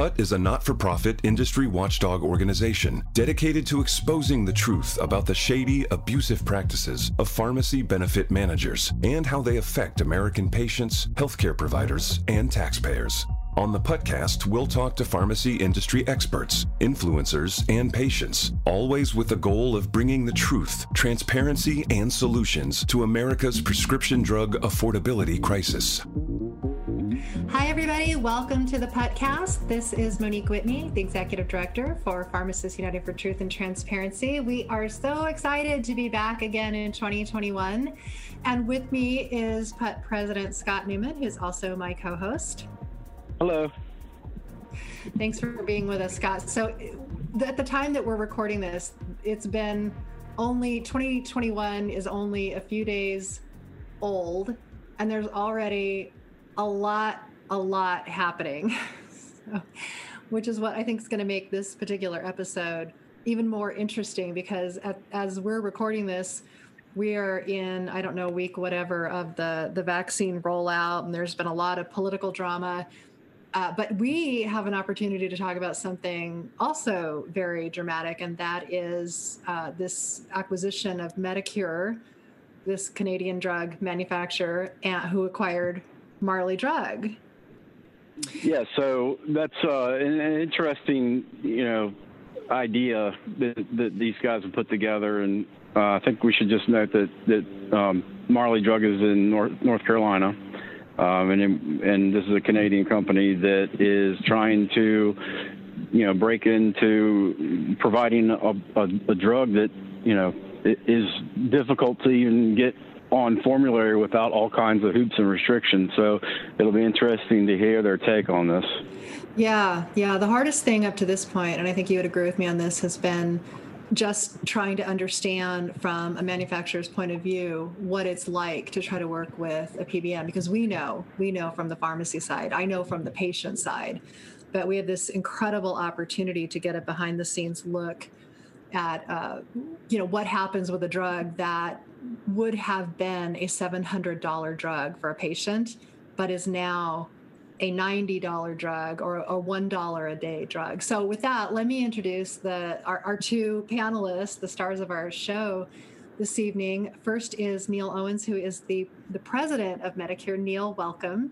PUT is a not for profit industry watchdog organization dedicated to exposing the truth about the shady, abusive practices of pharmacy benefit managers and how they affect American patients, healthcare providers, and taxpayers. On the podcast, we'll talk to pharmacy industry experts, influencers, and patients, always with the goal of bringing the truth, transparency, and solutions to America's prescription drug affordability crisis. Hi, everybody. Welcome to the podcast. This is Monique Whitney, the Executive Director for Pharmacists United for Truth and Transparency. We are so excited to be back again in 2021. And with me is PUT President Scott Newman, who's also my co host. Hello. Thanks for being with us, Scott. So, uh, at the time that we're recording this, it's been only 2021 is only a few days old, and there's already a lot, a lot happening, which is what I think is going to make this particular episode even more interesting because at, as we're recording this, we are in I don't know week whatever of the the vaccine rollout, and there's been a lot of political drama uh, but we have an opportunity to talk about something also very dramatic, and that is uh, this acquisition of Medicure, this Canadian drug manufacturer, and, who acquired Marley Drug. Yeah, so that's uh, an, interesting, you know, idea that, that, these guys have put together, and uh, I think we should just note that that um, Marley Drug is in North North Carolina um, and and this is a Canadian company that is trying to, you know, break into providing a, a, a drug that you know is difficult to even get on formulary without all kinds of hoops and restrictions. So it'll be interesting to hear their take on this. Yeah, yeah. The hardest thing up to this point, and I think you would agree with me on this, has been just trying to understand from a manufacturer's point of view what it's like to try to work with a PBM because we know, we know from the pharmacy side, I know from the patient side, but we have this incredible opportunity to get a behind the scenes look at uh, you know what happens with a drug that would have been a $700 drug for a patient but is now a $90 drug or a $1 a day drug. So with that, let me introduce the our, our two panelists, the stars of our show this evening. First is Neil Owens, who is the, the president of Medicure. Neil, welcome.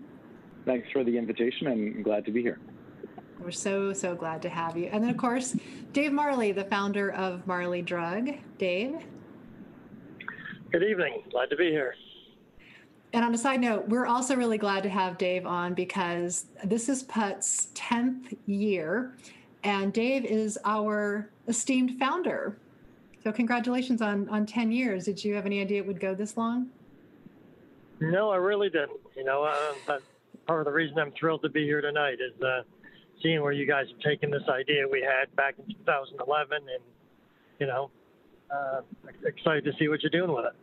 Thanks for the invitation. I'm glad to be here. We're so, so glad to have you. And then, of course, Dave Marley, the founder of Marley Drug. Dave? Good evening. Glad to be here. And on a side note, we're also really glad to have Dave on because this is PUT's 10th year, and Dave is our esteemed founder. So congratulations on on 10 years. Did you have any idea it would go this long? No, I really didn't. You know, uh, but part of the reason I'm thrilled to be here tonight is uh, seeing where you guys have taken this idea we had back in 2011, and you know, uh, excited to see what you're doing with it.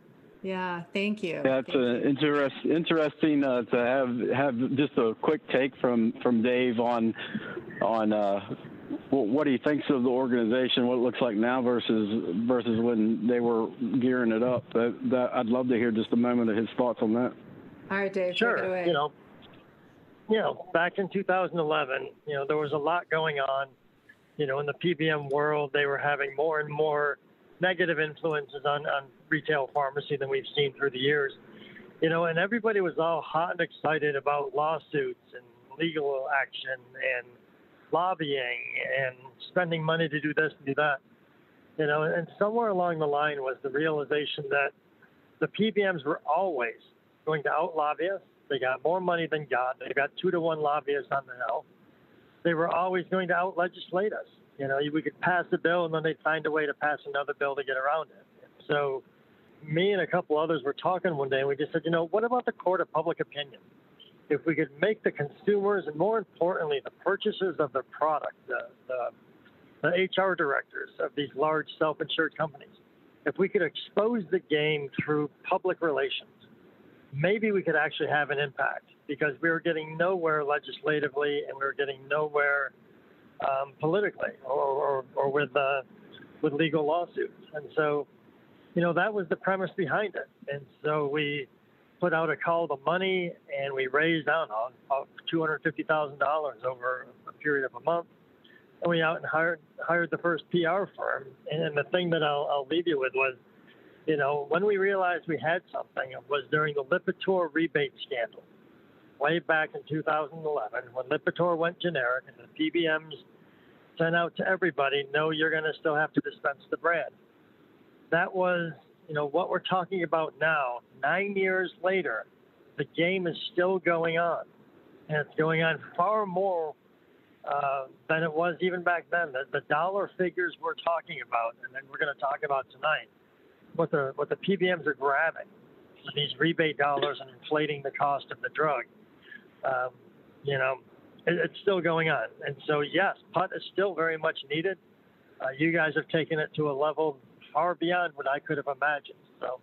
Yeah, thank you. Yeah, it's thank interest, interesting uh, to have have just a quick take from from Dave on on uh, what he thinks of the organization, what it looks like now versus versus when they were gearing it up. That, that I'd love to hear just a moment of his thoughts on that. All right, Dave, sure. take it away. You know, you know, back in 2011, you know, there was a lot going on. You know, in the PBM world, they were having more and more negative influences on, on retail pharmacy than we've seen through the years. You know, and everybody was all hot and excited about lawsuits and legal action and lobbying and spending money to do this and do that. You know, and somewhere along the line was the realization that the PBMs were always going to out lobby us. They got more money than God. They got two to one lobbyists on the hill. They were always going to out legislate us. You know, we could pass a bill and then they'd find a way to pass another bill to get around it. So, me and a couple others were talking one day and we just said, you know, what about the court of public opinion? If we could make the consumers and more importantly, the purchasers of the product, the, the, the HR directors of these large self insured companies, if we could expose the game through public relations, maybe we could actually have an impact because we were getting nowhere legislatively and we were getting nowhere um, politically or, or, or with uh, with legal lawsuits. And so, you know, that was the premise behind it. And so we put out a call to money and we raised, I don't know, about $250,000 over a period of a month. And we out and hired hired the first PR firm. And the thing that I'll, I'll leave you with was, you know, when we realized we had something, it was during the Lipitor rebate scandal, way back in 2011, when Lipitor went generic and the PBMs sent out to everybody, no, you're going to still have to dispense the brand. That was, you know, what we're talking about now. Nine years later, the game is still going on, and it's going on far more uh, than it was even back then. The, the dollar figures we're talking about, and then we're going to talk about tonight, what the what the PBMs are grabbing, these rebate dollars and inflating the cost of the drug. Um, you know, it's still going on. And so, yes, PUT is still very much needed. Uh, you guys have taken it to a level far beyond what I could have imagined. So,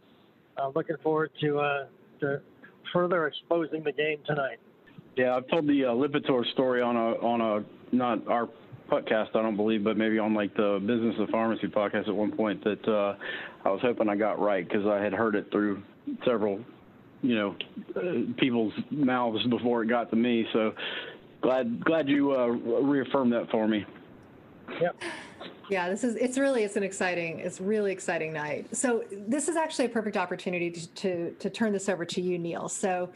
uh, looking forward to, uh, to further exposing the game tonight. Yeah, I've told the uh, Lipitor story on a on a not our podcast, I don't believe, but maybe on like the Business of Pharmacy podcast at one point that uh, I was hoping I got right because I had heard it through several, you know, uh, people's mouths before it got to me. So glad glad you uh, reaffirmed that for me. Yep. Yeah, this is it's really it's an exciting it's really exciting night. So this is actually a perfect opportunity to to, to turn this over to you, Neil. So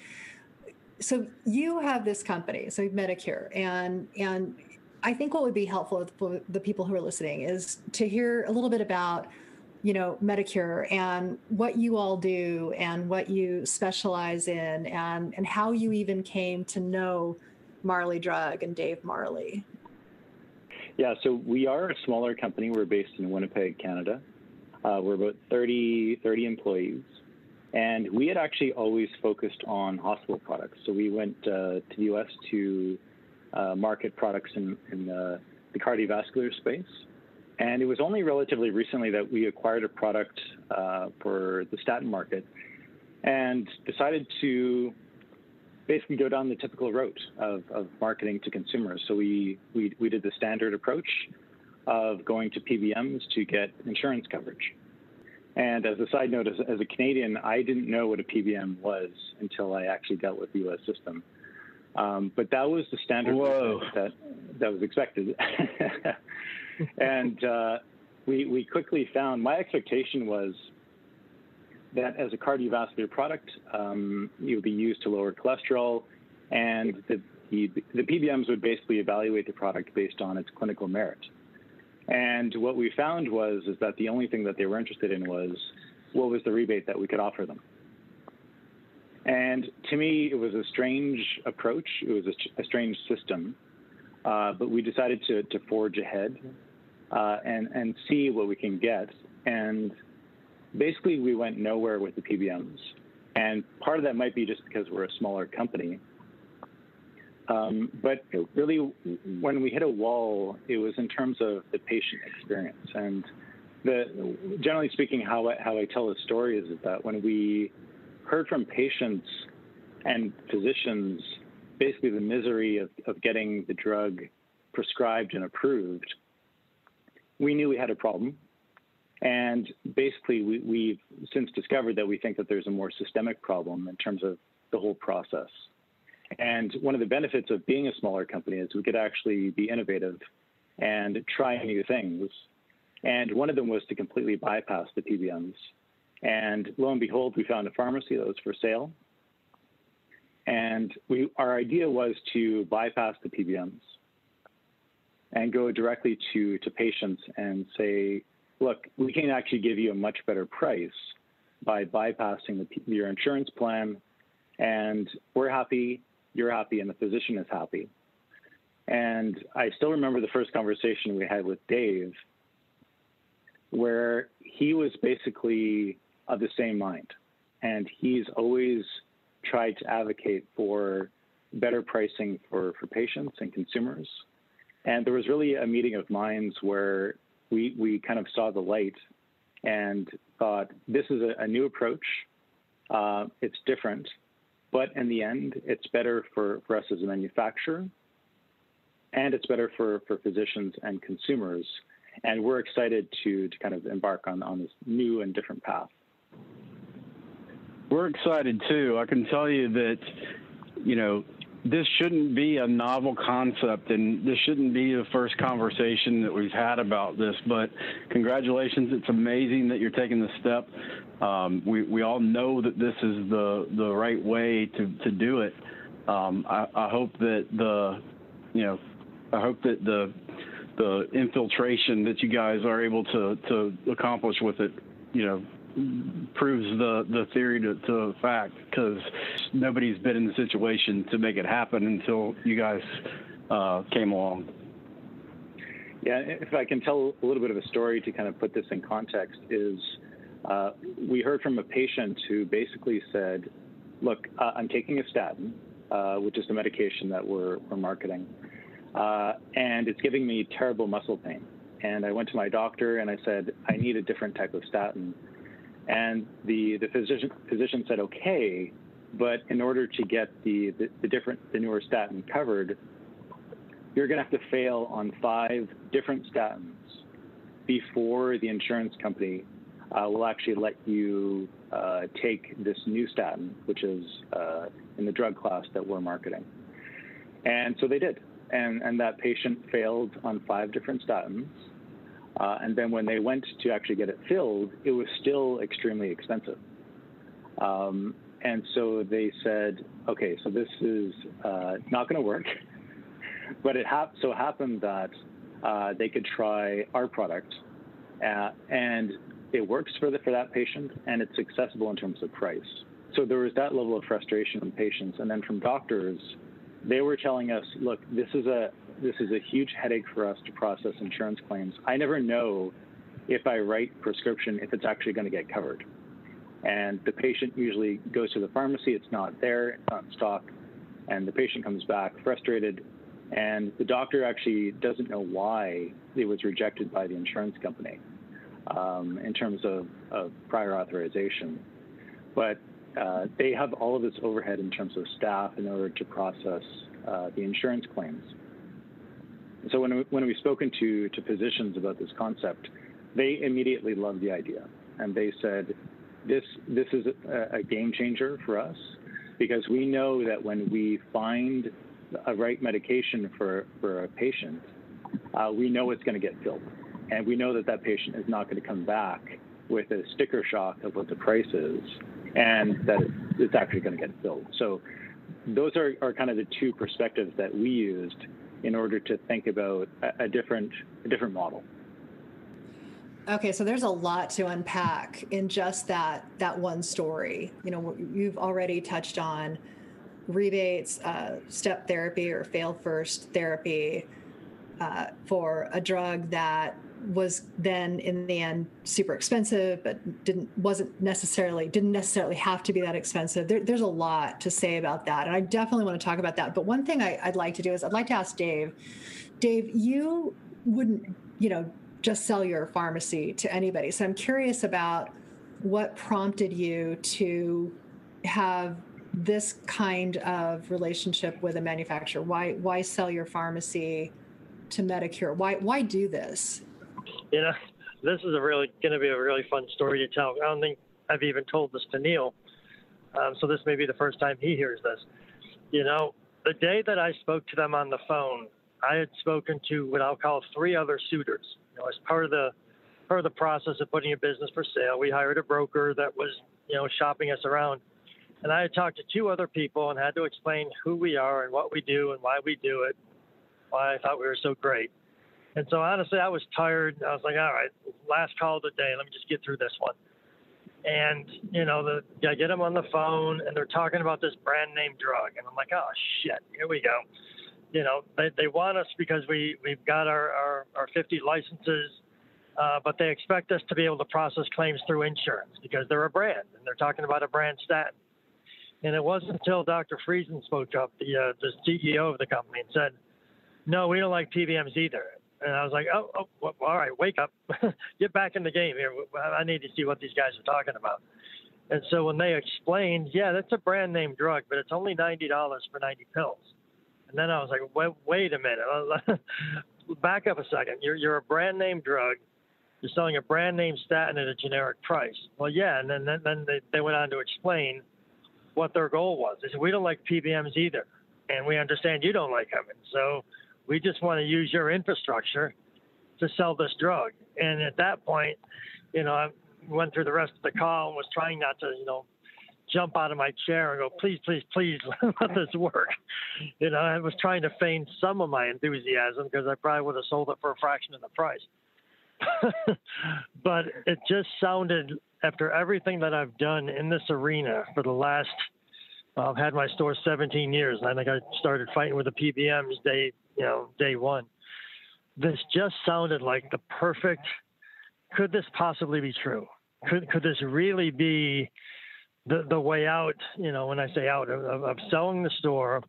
so you have this company, so Medicure, and and I think what would be helpful for the people who are listening is to hear a little bit about you know medicure and what you all do and what you specialize in and and how you even came to know Marley Drug and Dave Marley? Yeah, so we are a smaller company. We're based in Winnipeg, Canada. Uh, we're about 30, 30 employees. And we had actually always focused on hospital products. So we went uh, to the US to uh, market products in, in the, the, cardiovascular space. And it was only relatively recently that we acquired a product uh, for the statin market and decided to basically go down the typical route of, of marketing to consumers. So we, we, we did the standard approach of going to PBMs to get insurance coverage. And as a side note, as, as, a Canadian, I didn't know what a PBM was until I actually dealt with the U.S. system. Um, but that was the standard that that was expected. and uh, we we quickly found my expectation was that as a cardiovascular product, um, it would be used to lower cholesterol, and the, the, the PBMs would basically evaluate the product based on its clinical merit. And what we found was is that the only thing that they were interested in was what was the rebate that we could offer them. And to me, it was a strange approach. It was a, a strange system. Uh, but we decided to, to forge ahead uh, and, and see what we can get. And basically we went nowhere with the PBMs. And part of that might be just because we're a smaller company. Um, but really, when we hit a wall, it was in terms of the patient experience. And the, generally speaking, how I, how I tell the story is that when we heard from patients and physicians basically the misery of, of getting the drug prescribed and approved, we knew we had a problem and basically, we, we've since discovered that we think that there's a more systemic problem in terms of the whole process. And one of the benefits of being a smaller company is we could actually be innovative and try new things. And one of them was to completely bypass the PBMs. And lo and behold, we found a pharmacy that was for sale. And we, our idea was to bypass the PBMs and go directly to, to patients and say, look, we can actually give you a much better price by bypassing the, your insurance plan, and we're happy, you're happy, and the physician is happy. And I still remember the first conversation we had with Dave, where he was basically of the same mind. And he's always tried to advocate for better pricing for, for patients and consumers. And there was really a meeting of minds where we we kind of saw the light and thought this is a, a new approach. Uh, it's different, but in the end, it's better for, for us as a manufacturer, and it's better for, for physicians and consumers. And we're excited to, to kind of embark on, on this new and different path. We're excited too. I can tell you that, you know, this shouldn't be a novel concept and this shouldn't be the first conversation that we've had about this but congratulations. It's amazing that you're taking the step. Um, we, we all know that this is the, the right way to, to do it. Um, I, I hope that the you know I hope that the the infiltration that you guys are able to, to accomplish with it you know proves the, the theory to, to fact because nobody's been in the situation to make it happen until you guys uh, came along. Yeah, if I can tell a little bit of a story to kind of put this in context, is uh, we heard from a patient who basically said, Look, uh, I'm taking a statin, uh, which is the medication that we're, we're marketing, uh, and it's giving me terrible muscle pain. And I went to my doctor and I said, I need a different type of statin. And the, the physician, physician said, okay, but in order to get the, the, the different, the newer statin covered, you're going to have to fail on five different statins before the insurance company uh, will actually let you uh, take this new statin, which is uh, in the drug class that we're marketing. And so they did. And, and that patient failed on five different statins. Uh, and then when they went to actually get it filled, it was still extremely expensive. Um, and so they said, okay, so this is uh, not going to work. but it hap- so happened that uh, they could try our product, uh, and it works for the, for that patient, and it's accessible in terms of price. So there was that level of frustration from patients, and then from doctors, they were telling us, look, this is a this is a huge headache for us to process insurance claims. I never know if I write prescription if it's actually going to get covered. And the patient usually goes to the pharmacy, it's not there, it's not in stock, and the patient comes back frustrated. And the doctor actually doesn't know why it was rejected by the insurance company um, in terms of, of, prior authorization. But uh, they have all of this overhead in terms of staff in order to process uh, the insurance claims. So when, when we've spoken to, to physicians about this concept, they immediately loved the idea. And they said, this, this is a, a game changer for us because we know that when we find a right medication for, for a patient, uh, we know it's going to get filled. And we know that that patient is not going to come back with a sticker shock of what the price is and that it's actually going to get filled. So those are, are kind of the two perspectives that we used in order to think about a, a different a different model. Okay, so there's a lot to unpack in just that that one story. You know, you've already touched on rebates, uh, step therapy or fail first therapy uh, for a drug that was then in the end super expensive but didn't wasn't necessarily didn't necessarily have to be that expensive. There, there's a lot to say about that and i definitely want to talk about that but one thing I, i'd like to do is i'd like to ask dave. Dave you wouldn't you know just sell your pharmacy to anybody so i'm curious about what prompted you to have this kind of relationship with a manufacturer? Why why sell your pharmacy to medicure? Why why do this you know, this is a really going to be a really fun story to tell. I don't think I've even told this to Neil, um, so this may be the first time he hears this. You know, the day that I spoke to them on the phone, I had spoken to what I'll call three other suitors. You know, as part of the part of the process of putting a business for sale, we hired a broker that was, you know, shopping us around. And I had talked to two other people and had to explain who we are and what we do and why we do it, why I thought we were so great. And so honestly, I was tired. I was like, all right, last call of the day. Let me just get through this one. And you know, the I get them on the phone, and they're talking about this brand name drug, and I'm like, oh shit, here we go. You know, they, they want us because we we've got our our, our 50 licenses, uh, but they expect us to be able to process claims through insurance because they're a brand, and they're talking about a brand statin. And it wasn't until Dr. Friesen spoke up, the uh, the CEO of the company, and said, "No, we don't like PBMs either And I was like, oh, oh well, all right, wake up, get back in the game here. I need to see what these guys are talking about. And so when they explained, yeah, that's a brand name drug, but it's only ninety dollars for ninety pills. And then I was like, wait, wait a minute, back up a second. You're you're a brand name drug. You're selling a brand name statin at a generic price. Well, yeah, and then then, they, they went on to explain what their goal was. They said we don't like PBMs either, and we understand you don't like them, and so we just want to use your infrastructure to sell this drug. And at that point, you know, I went through the rest of the call and was trying not to, you know, jump out of my chair and go, please, please, please let this work. You know, I was trying to feign some of my enthusiasm because I probably would have sold it for a fraction of the price. but it just sounded, after everything that I've done in this arena for the last, I've had my store 17 years. And I think I started fighting with the PBMs day, you know, day one. This just sounded like the perfect. Could this possibly be true? Could could this really be the the way out? You know, when I say out of, of selling the store,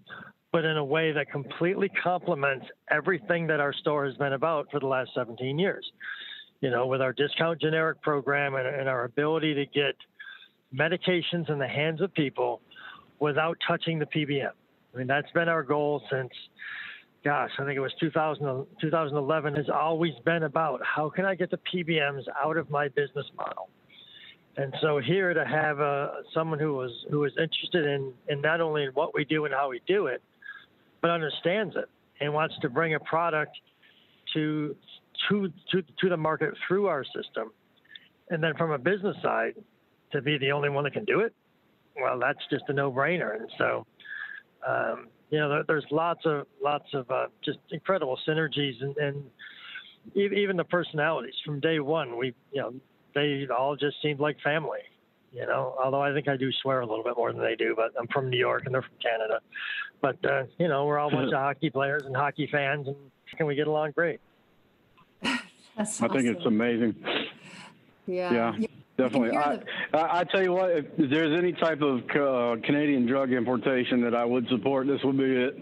but in a way that completely complements everything that our store has been about for the last 17 years. You know, with our discount generic program and, and our ability to get medications in the hands of people without touching the PBM. I mean, that's been our goal since, gosh, I think it was 2000, 2011 has always been about how can I get the PBMs out of my business model? And so here to have uh, someone who was who was interested in, in not only in what we do and how we do it, but understands it and wants to bring a product to to to, to the market through our system, and then from a business side, to be the only one that can do it, well, that's just a no-brainer. And so, um, you know, there's lots of lots of uh, just incredible synergies, and, and even the personalities from day one. We, you know, they all just seemed like family you know. Although I think I do swear a little bit more than they do, but I'm from New York and they're from Canada. But uh, you know, we're all a bunch of hockey players and hockey fans, and can we get along great? That's I think it's amazing. Yeah. Yeah. Definitely. I, I, I tell you what, if there's any type of uh, Canadian drug importation that I would support, this would be it.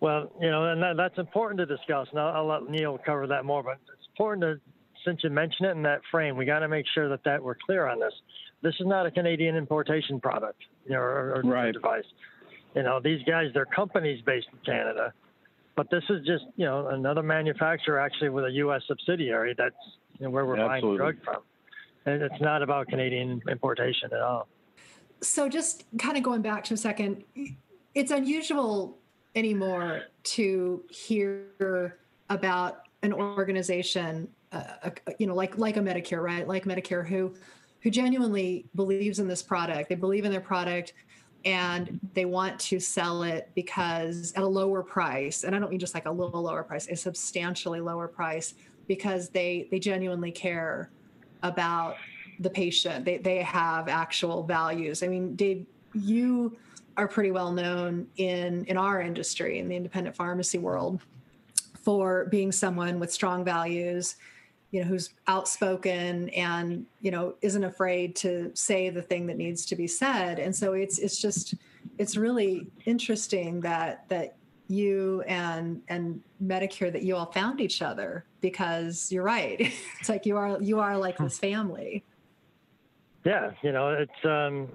Well, you know, and that, that's important to discuss. And I'll, I'll let Neil cover that more, but it's important to, since you mentioned it in that frame, we got to make sure that, that we're clear on this this is not a Canadian importation product you know, or, or right. device. You know, these guys, their companies based in Canada, but this is just you know another manufacturer actually with a U.S. subsidiary. That's you know, where we're Absolutely. buying drug from, and it's not about Canadian importation at all. So just kind of going back to a second, it's unusual anymore to hear about an organization, uh, you know, like like a Medicure, right? Like Medicure, who who genuinely believes in this product. They believe in their product and they want to sell it because at a lower price and i don't mean just like a little lower price a substantially lower price because they they genuinely care about the patient. They, they have actual values. I mean dave you are pretty well known in in our industry in the independent pharmacy world for being someone with strong values you know who's outspoken and you know isn't afraid to say the thing that needs to be said. And so it's it's just it's really interesting that that you and and medicure that you all found each other because you're right. It's like you are you are like this family. Yeah you know it's um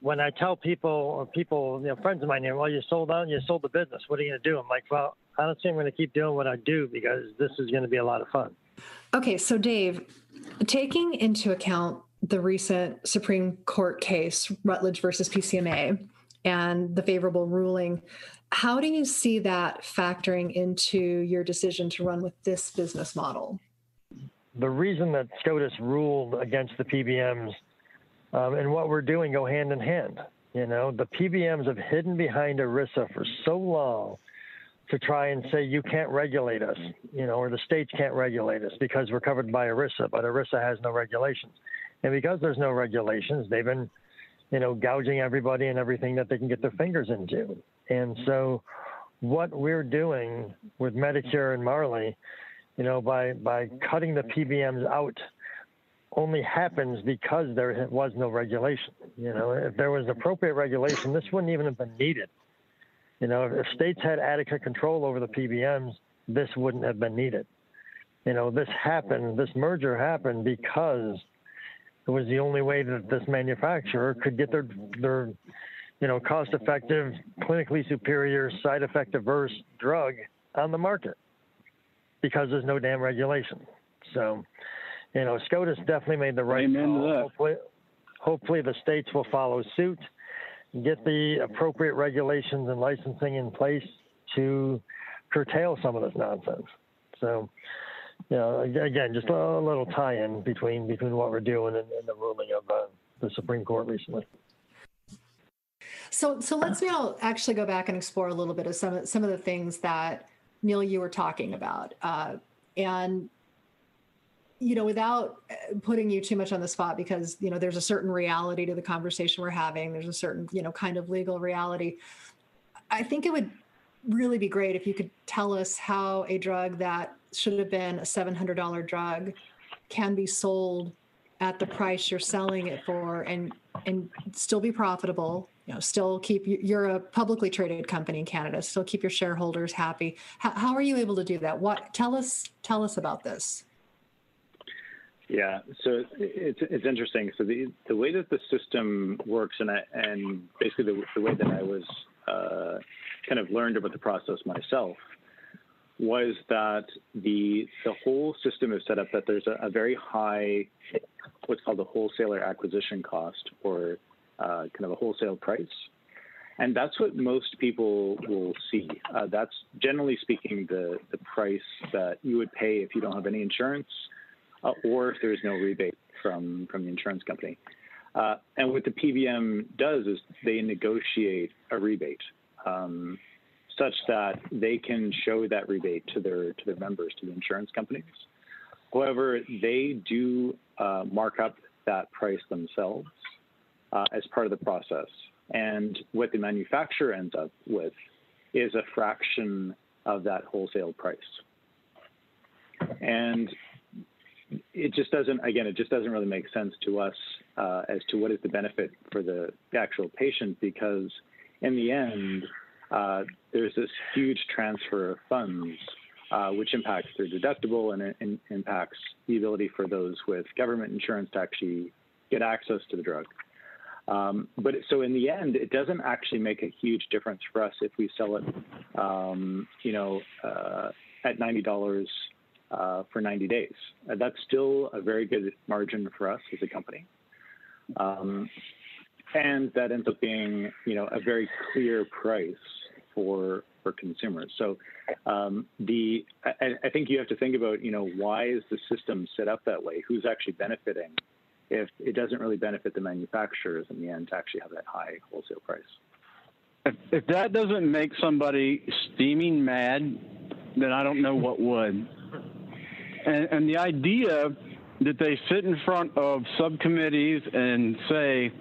when i tell people or people you know friends of mine here, well you sold out you sold the business. What are you going to do? I'm like well i don't think i'm going to keep doing what i do because this is going to be a lot of fun. Okay, so Dave, taking into account the recent Supreme Court case, Rutledge versus PCMA, and the favorable ruling, how do you see that factoring into your decision to run with this business model? The reason that SCOTUS ruled against the PBMs um, and what we're doing go hand in hand. You know, the PBMs have hidden behind ERISA for so long to try and say you can't regulate us, you know, or the states can't regulate us because we're covered by ERISA, but ERISA has no regulations. And because there's no regulations, they've been, you know, gouging everybody and everything that they can get their fingers into. And so what we're doing with Medicure and Marley, you know, by by cutting the PBMs out only happens because there was no regulation. You know, if there was appropriate regulation, this wouldn't even have been needed. You know, if states had adequate control over the PBMs, this wouldn't have been needed. You know, this happened, this merger happened because it was the only way that this manufacturer could get their their you know cost-effective, clinically superior, side-effect averse drug on the market because there's no damn regulation. So, you know, SCOTUS definitely made the right Amen call. Hopefully, hopefully the states will follow suit, get the appropriate regulations and licensing in place to curtail some of this nonsense. So, you know, again, just a little tie-in between between what we're doing and, and the ruling of uh, the Supreme Court recently. So, so let's now actually go back and explore a little bit of some of some of the things that Neil you were talking about, uh, and you know, without uh, putting you too much on the spot, because you know, there's a certain reality to the conversation we're having. There's a certain you know kind of legal reality. I think it would really be great if you could tell us how a drug that should have been a $700 drug can be sold at the price you're selling it for and and still be profitable you know still keep you're a publicly traded company in canada still keep your shareholders happy. How, how are you able to do that? What tell us tell us about this. Yeah, so it's it's interesting. So the the way that the system works, and I, and basically the, the way that I was uh, kind of learned about the process myself, was that the the whole system is set up that there's a, a very high, what's called the wholesaler acquisition cost, or uh, kind of a wholesale price, and that's what most people will see. Uh, that's generally speaking the the price that you would pay if you don't have any insurance uh, or if there's no rebate from from the insurance company. Uh, and what the PBM does is they negotiate a rebate um, such that they can show that rebate to their to their members, to the insurance companies. However, they do uh, mark up that price themselves uh, as part of the process. And what the manufacturer ends up with is a fraction of that wholesale price. And it just doesn't again it just doesn't really make sense to us uh, as to what is the benefit for the actual patient because in the end uh, there's this huge transfer of funds uh, which impacts their deductible and impacts the ability for those with government insurance to actually get access to the drug um, but so in the end, it doesn't actually make a huge difference for us if we sell it, um, you know, uh, at ninety dollars uh, for 90 days. That's still a very good margin for us as a company. Um, and that ends up being, you know, a very clear price for for consumers. So um, the I, I think you have to think about, you know, why is the system set up that way? Who's actually benefiting? If it doesn't really benefit the manufacturers in the end to actually have that high wholesale price. If, if that doesn't make somebody steaming mad, then I don't know what would. And, and the idea that they sit in front of subcommittees and say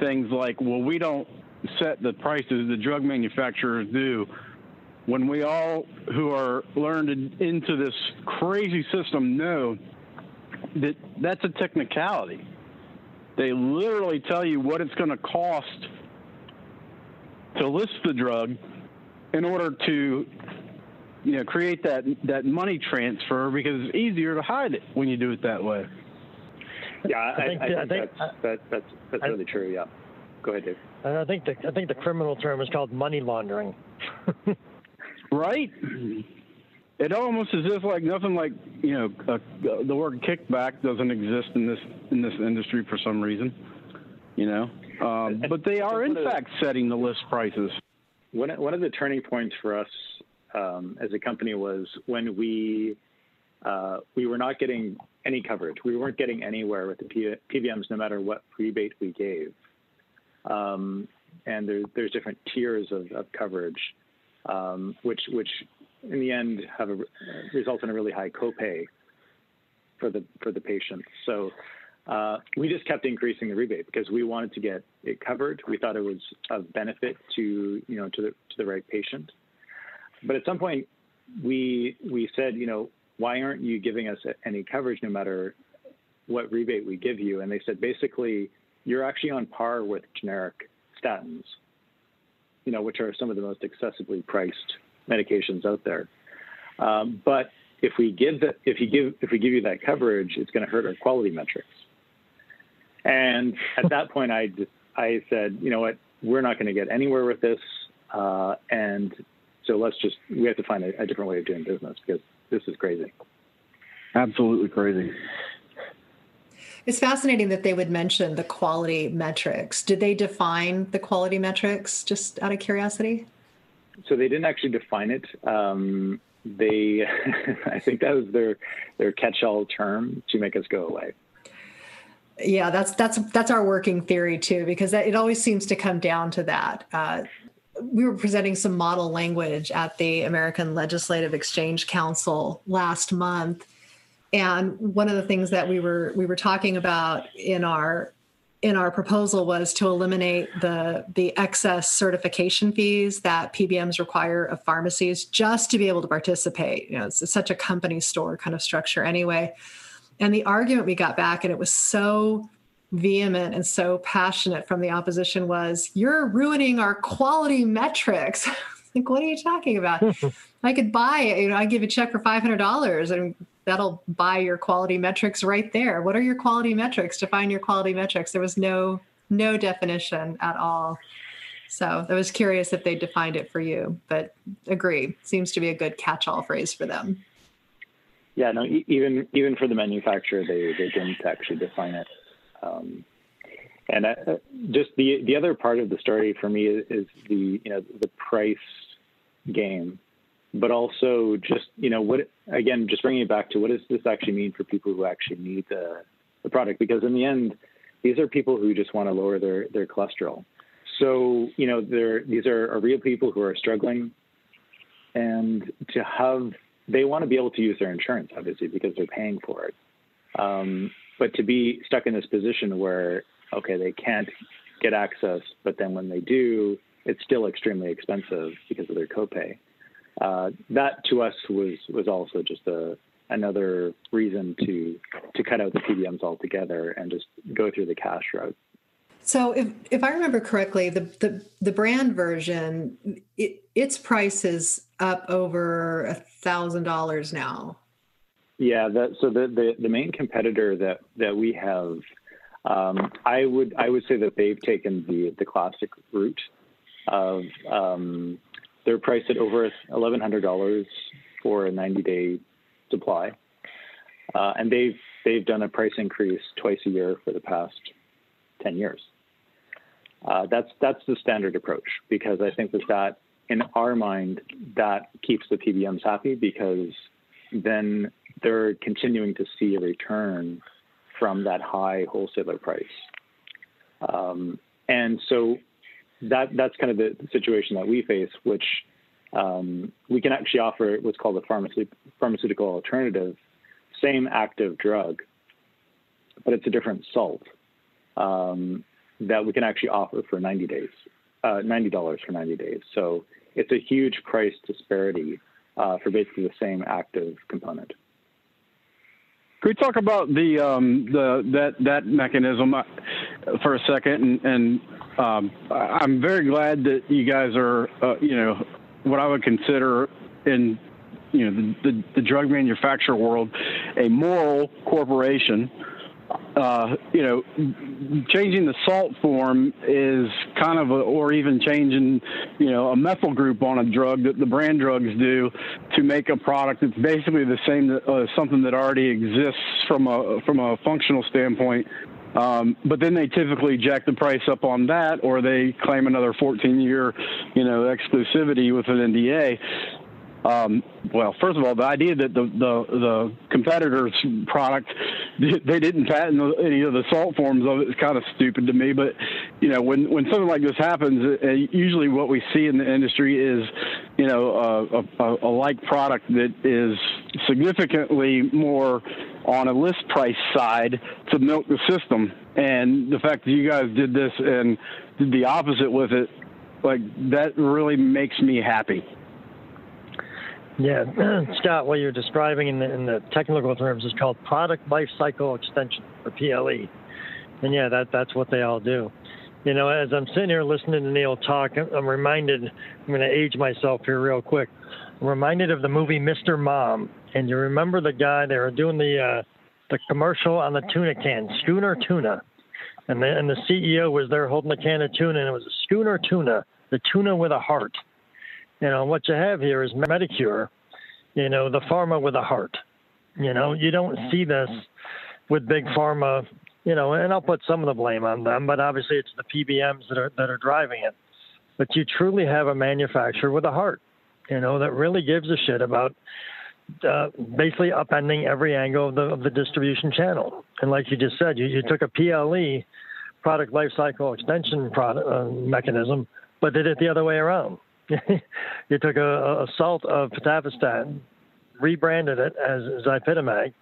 things like, well, we don't set the prices, the drug manufacturers do, when we all who are learned into this crazy system know that that's a technicality. They literally tell you what it's going to cost to list the drug in order to you know create that that money transfer because it's easier to hide it when you do it that way. Yeah, I, I think- I think, I think- that's, that, that's that's I- really true. Yeah, go ahead, Dave. I think the I think the criminal term is called money laundering. Right? It almost is if like nothing like you know uh, the word kickback doesn't exist in this in this industry for some reason, you know. Um, but they are in fact setting the list prices. One, one of the turning points for us um, as a company was when we uh, we were not getting any coverage. We weren't getting anywhere with the PBMs, no matter what rebate we gave. Um, and there, there's different tiers of, of coverage, um, which which in the end have a, result in a really high copay for the for the patient. So uh, we just kept increasing the rebate because we wanted to get it covered. We thought it was of benefit to you know to the to the right patient. But at some point, we we said, you know, why aren't you giving us any coverage no matter what rebate we give you? And they said basically you're actually on par with generic statins, you know, which are some of the most accessibly priced medications out there. Um, but if we give the, if you give if we give you that coverage, it's going to hurt our quality metrics. And at that point, I just I said, you know what, we're not going to get anywhere with this, uh, and so let's just we have to find a, a different way of doing business because this is crazy. Absolutely crazy. It's fascinating that they would mention the quality metrics. Did they define the quality metrics just out of curiosity? So they didn't actually define it. Um, they, I think that was their their catch-all term to make us go away. Yeah, that's that's that's our working theory too, because that, it always seems to come down to that. Uh, we were presenting some model language at the American Legislative Exchange Council last month, and one of the things that we were we were talking about in our in our proposal was to eliminate the the excess certification fees that PBMs require of pharmacies just to be able to participate. You know, it's, it's such a company store kind of structure anyway. And the argument we got back, and it was so vehement and so passionate from the opposition was, "You're ruining our quality metrics." like, what are you talking about? I could buy it. You know, I give a check for five hundred dollars, and that'll buy your quality metrics right there. What are your quality metrics? Define your quality metrics. There was no no definition at all. So I was curious if they defined it for you, but agree. Seems to be a good catch-all phrase for them. Yeah, no, even even for the manufacturer, they they didn't actually define it. Um, and I, uh, just the the other part of the story for me is, is the you know the price game but also just you know what again just bringing it back to what does this actually mean for people who actually need the, the product? Because in the end these are people who just want to lower their their cholesterol. So you know they're these are, are real people who are struggling and to have they want to be able to use their insurance obviously because they're paying for it. Um, but to be stuck in this position where okay they can't get access but then when they do it's still extremely expensive because of their copay uh, that to us was was also just a another reason to to cut out the PBMs altogether and just go through the cash route. So if if I remember correctly, the the, the brand version, it, its price is up over a thousand dollars now. Yeah, that, so the, the the main competitor that that we have, um, I would I would say that they've taken the the classic route of um, they're priced at over $1,100 for a 90-day supply, uh, and they've they've done a price increase twice a year for the past 10 years. Uh, that's that's the standard approach because I think that that in our mind that keeps the PBMs happy because then they're continuing to see a return from that high wholesaler price. Um, and so that that's kind of the situation that we face, which um, we can actually offer what's called a pharmaceutical alternative, same active drug, but it's a different salt um, that we can actually offer for 90 days, uh, $90 for 90 days. So it's a huge price disparity uh, for basically the same active component. Could we talk about the um, the that that mechanism uh, for a second? And, and um, I'm very glad that you guys are, uh, you know, what I would consider in, you know, the, the, the drug manufacturer world, a moral corporation uh, you know, changing the salt form is kind of, a, or even changing, you know, a methyl group on a drug that the brand drugs do to make a product that's basically the same as uh, something that already exists from a from a functional standpoint. Um, but then they typically jack the price up on that, or they claim another 14-year, you know, exclusivity with an NDA. Um, well, first of all, the idea that the, the, the competitor's product they didn't patent any of the salt forms of it is kind of stupid to me. But you know, when when something like this happens, uh, usually what we see in the industry is you know a, a, a like product that is significantly more on a list price side to milk the system. And the fact that you guys did this and did the opposite with it, like that really makes me happy. Yeah, Scott, what you're describing in the, in the technical terms is called product life cycle extension, or PLE. And yeah, that that's what they all do. You know, as I'm sitting here listening to Neil talk, I'm reminded. I'm going to age myself here real quick. I'm reminded of the movie Mr. Mom, and you remember the guy they were doing the uh, the commercial on the tuna can, Schooner Tuna, and the and the CEO was there holding a can of tuna, and it was a Schooner Tuna, the tuna with a heart. You know what you have here is Medicure, you know the pharma with a heart. You know you don't see this with big pharma. You know, and I'll put some of the blame on them, but obviously it's the PBMs that are that are driving it. But you truly have a manufacturer with a heart, you know, that really gives a shit about uh, basically upending every angle of the, of the distribution channel. And like you just said, you, you took a PLE, product life cycle extension product, uh, mechanism, but did it the other way around. you took a, a salt of pitavastatin, rebranded it as Zypitamag,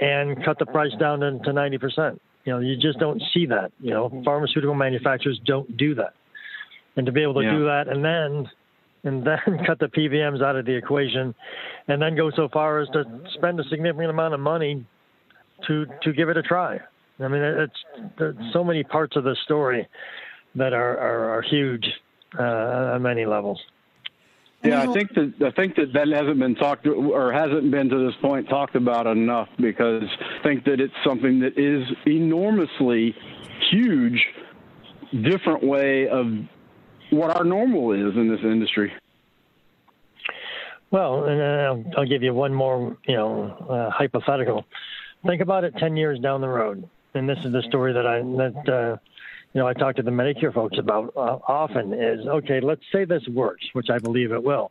and cut the price down to, to 90%. You know, you just don't see that. You know, mm-hmm. pharmaceutical manufacturers don't do that. And to be able to yeah. do that and then and then cut the PBMs out of the equation, and then go so far as to spend a significant amount of money to to give it a try. I mean, it's so many parts of the story that are are, are huge uh, on many levels. Yeah, I think that I think that that hasn't been talked or hasn't been to this point talked about enough because I think that it's something that is enormously huge, different way of what our normal is in this industry. Well, and I'll, I'll give you one more, you know, uh, hypothetical. Think about it 10 years down the road, and this is the story that I that uh, you know I talk to the Medicure folks about uh, often. Is okay. Let's say this works, which I believe it will.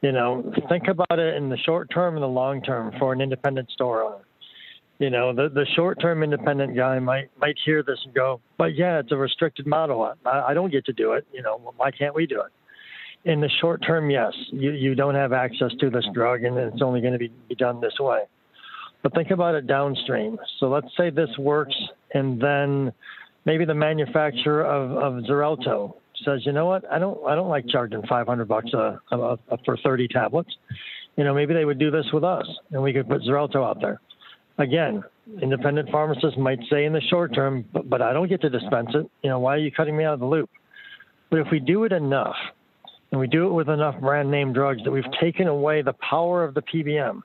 You know, think about it in the short term and the long term for an independent store owner you know, the the short term independent guy might might hear this and go, but yeah, it's a restricted model. I, I don't get to do it. You know, why can't we do it? In the short term, yes, you you don't have access to this drug, and it's only going to be, be done this way. But think about it downstream. So let's say this works, and then maybe the manufacturer of, of Xarelto says, you know what, I don't I don't like charging 500 bucks a, a, a, for 30 tablets. You know, maybe they would do this with us, and we could put Xarelto out there again, independent pharmacists might say in the short term, but, but I don't get to dispense it. You know, why are you cutting me out of the loop? But if we do it enough, and we do it with enough brand name drugs that we've taken away the power of the PBM.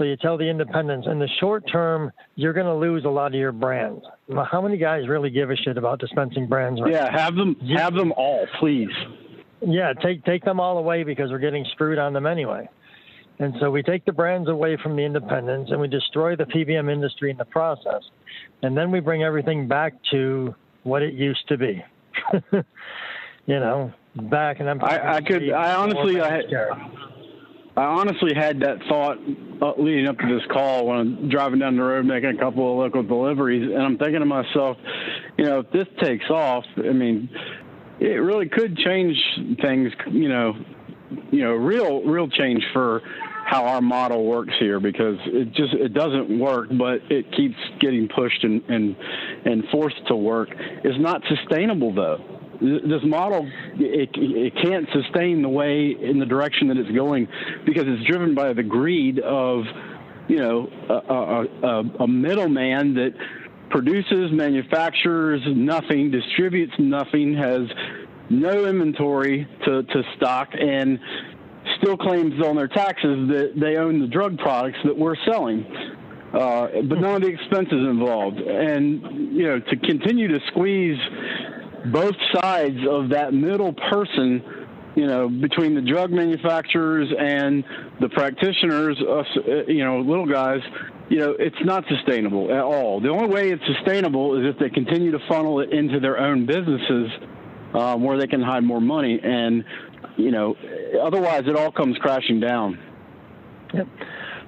So you tell the independents in the short term, you're going to lose a lot of your brands. Well, how many guys really give a shit about dispensing brands? Right yeah, have them have them all, please. Yeah, take take them all away because we're getting screwed on them anyway. And so we take the brands away from the independents and we destroy the PBM industry in the process. And then we bring everything back to what it used to be. you know, back and I'm I, I could I honestly I had, I honestly had that thought uh, leading up to this call when I'm driving down the road making a couple of local deliveries and I'm thinking to myself, you know, if this takes off, I mean, it really could change things, you know, you know, real real change for how our model works here because it just it doesn't work, but it keeps getting pushed and and, and forced to work. It's not sustainable though. This model it, it can't sustain the way in the direction that it's going because it's driven by the greed of you know a, a, a middleman that produces, manufactures nothing, distributes nothing, has no inventory to, to stock, and still claims on their taxes that they own the drug products that we're selling. Uh, but none of the expenses involved. And, you know, to continue to squeeze both sides of that middle person, you know, between the drug manufacturers and the practitioners, us, uh, you know, little guys, you know, it's not sustainable at all. The only way it's sustainable is if they continue to funnel it into their own businesses um, where they can hide more money. And you know, otherwise it all comes crashing down. Yep.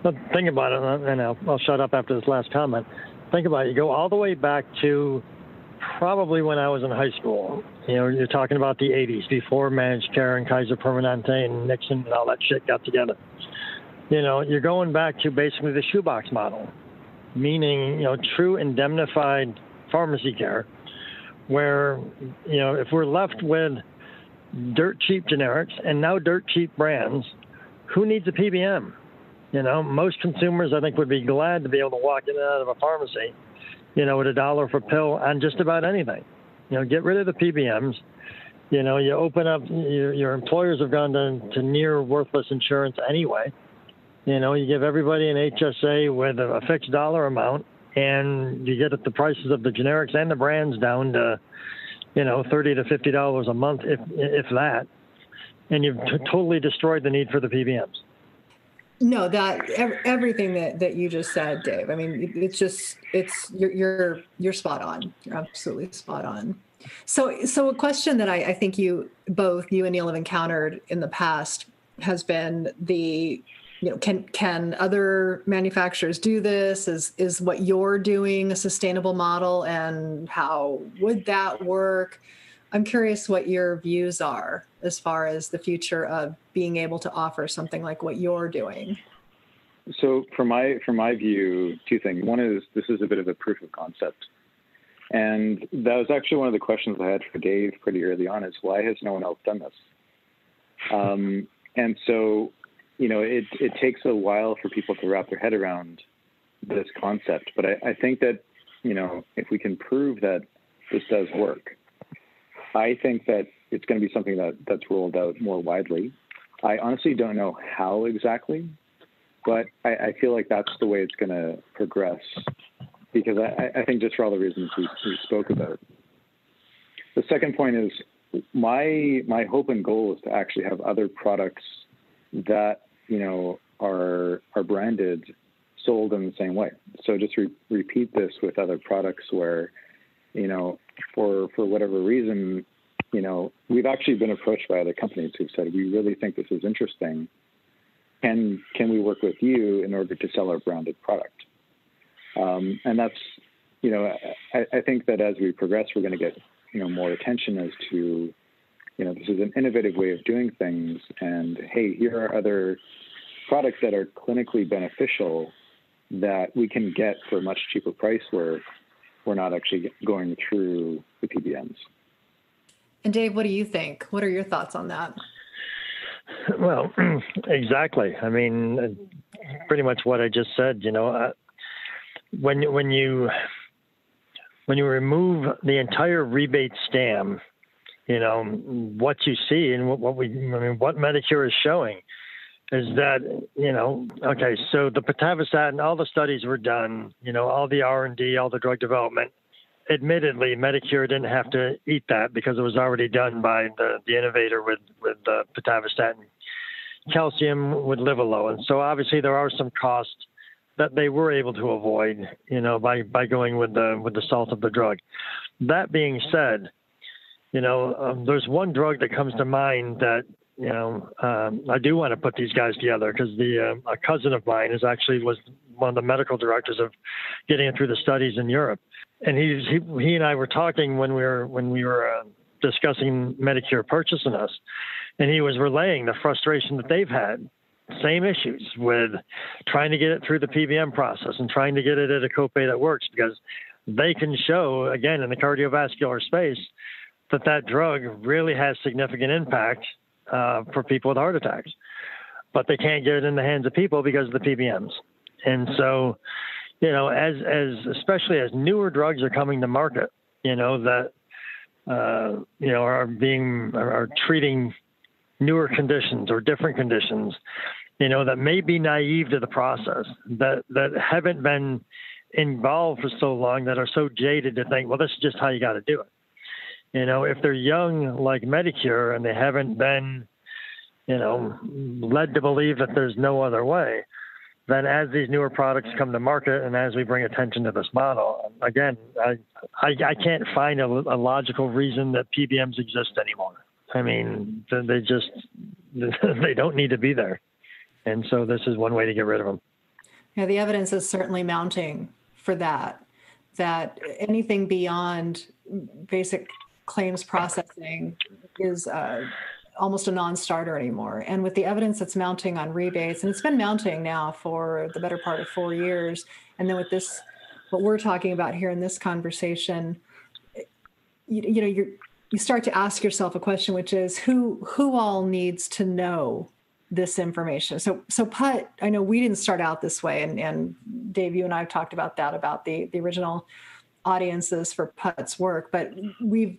But think about it, and I'll, I'll shut up after this last comment. Think about it. You go all the way back to probably when I was in high school. You know, you're talking about the 80s, before managed care and Kaiser Permanente and Nixon and all that shit got together. You know, you're going back to basically the shoebox model, meaning, you know, true indemnified pharmacy care, where, you know, if we're left with dirt cheap generics and now dirt cheap brands, who needs a PBM? You know, most consumers I think would be glad to be able to walk in and out of a pharmacy, you know, at a dollar for pill on just about anything. You know, get rid of the PBMs You know, you open up, your, your employers have gone to, to near worthless insurance anyway. You know, you give everybody an HSA with a, a fixed dollar amount, and you get the prices of the generics and the brands down to, you know, thirty to fifty dollars a month, if if that, and you've t- totally destroyed the need for the PBMs. No, that ev- everything that that you just said, Dave. I mean, it- it's just it's you're you're you're spot on. You're absolutely spot on. So so a question that I, I think you both you and Neil have encountered in the past has been the you know can can other manufacturers do this is is what you're doing a sustainable model and how would that work i'm curious what your views are as far as the future of being able to offer something like what you're doing So, from my from my view, two things. One is this is a bit of a proof of concept, and that was actually one of the questions I had for Dave pretty early on: is why has no one else done this? Um, and so, you know, it it takes a while for people to wrap their head around this concept. But I, I think that you know, if we can prove that this does work, I think that it's going to be something that that's rolled out more widely. I honestly don't know how exactly, but I, I feel like that's the way it's going to progress because I, I think just for all the reasons we, we spoke about. The second point is my my hope and goal is to actually have other products that you know are are branded sold in the same way. So just re- repeat this with other products where you know for for whatever reason you know we've actually been approached by other companies who've said we really think this is interesting. Can can we work with you in order to sell our branded product? Um, and that's you know I, I think that as we progress we're going to get you know more attention as to you know this is an innovative way of doing things. And hey here are other products that are clinically beneficial that we can get for a much cheaper price where we're not actually going through the PBMs. and dave what do you think what are your thoughts on that Well, exactly. I mean, uh, pretty much what I just said. You know, uh, when when you when you remove the entire rebate stam, you know what you see and what, what we I mean what Medicure is showing is that you know okay so the pitavastatin all the studies were done you know all the R&D all the drug development. Admittedly Medicure didn't have to eat that because it was already done by the, the innovator with with the pitavastatin. Calcium with Livalo and so obviously there are some costs that they were able to avoid you know by by going with the with the salt of the drug. That being said you know um, there's one drug that comes to mind that you know, um, I do want to put these guys together because the uh, a cousin of mine is actually was one of the medical directors of getting it through the studies in Europe, and he he, he and I were talking when we were when we were uh, discussing Medicure purchasing us, and he was relaying the frustration that they've had. Same issues with trying to get it through the PBM process and trying to get it at a copay that works because they can show again in the cardiovascular space that that drug really has significant impact uh, for people with heart attacks, but they can't get it in the hands of people because of the PBMs. And so, you know, as as especially as newer drugs are coming to market, you know that uh, you know are being are, are treating newer conditions or different conditions, you know that may be naive to the process that that haven't been involved for so long that are so jaded to think, well, this is just how you got to do it. You know, if they're young like Medicure and they haven't been, you know, led to believe that there's no other way, then as these newer products come to market and as we bring attention to this model, again, I I, I can't find a, a logical reason that PBMs exist anymore. I mean, they just they don't need to be there, and so this is one way to get rid of them. Yeah, the evidence is certainly mounting for that. That anything beyond basic claims processing is uh, almost a non-starter anymore. And with the evidence that's mounting on rebates, and it's been mounting now for the better part of four years, and then with this, what we're talking about here in this conversation, you, you know, you you start to ask yourself a question, which is who who all needs to know this information. So so PUT, I know we didn't start out this way, and and Dave, you and I have talked about that about the the original audiences for PUT's work, but we've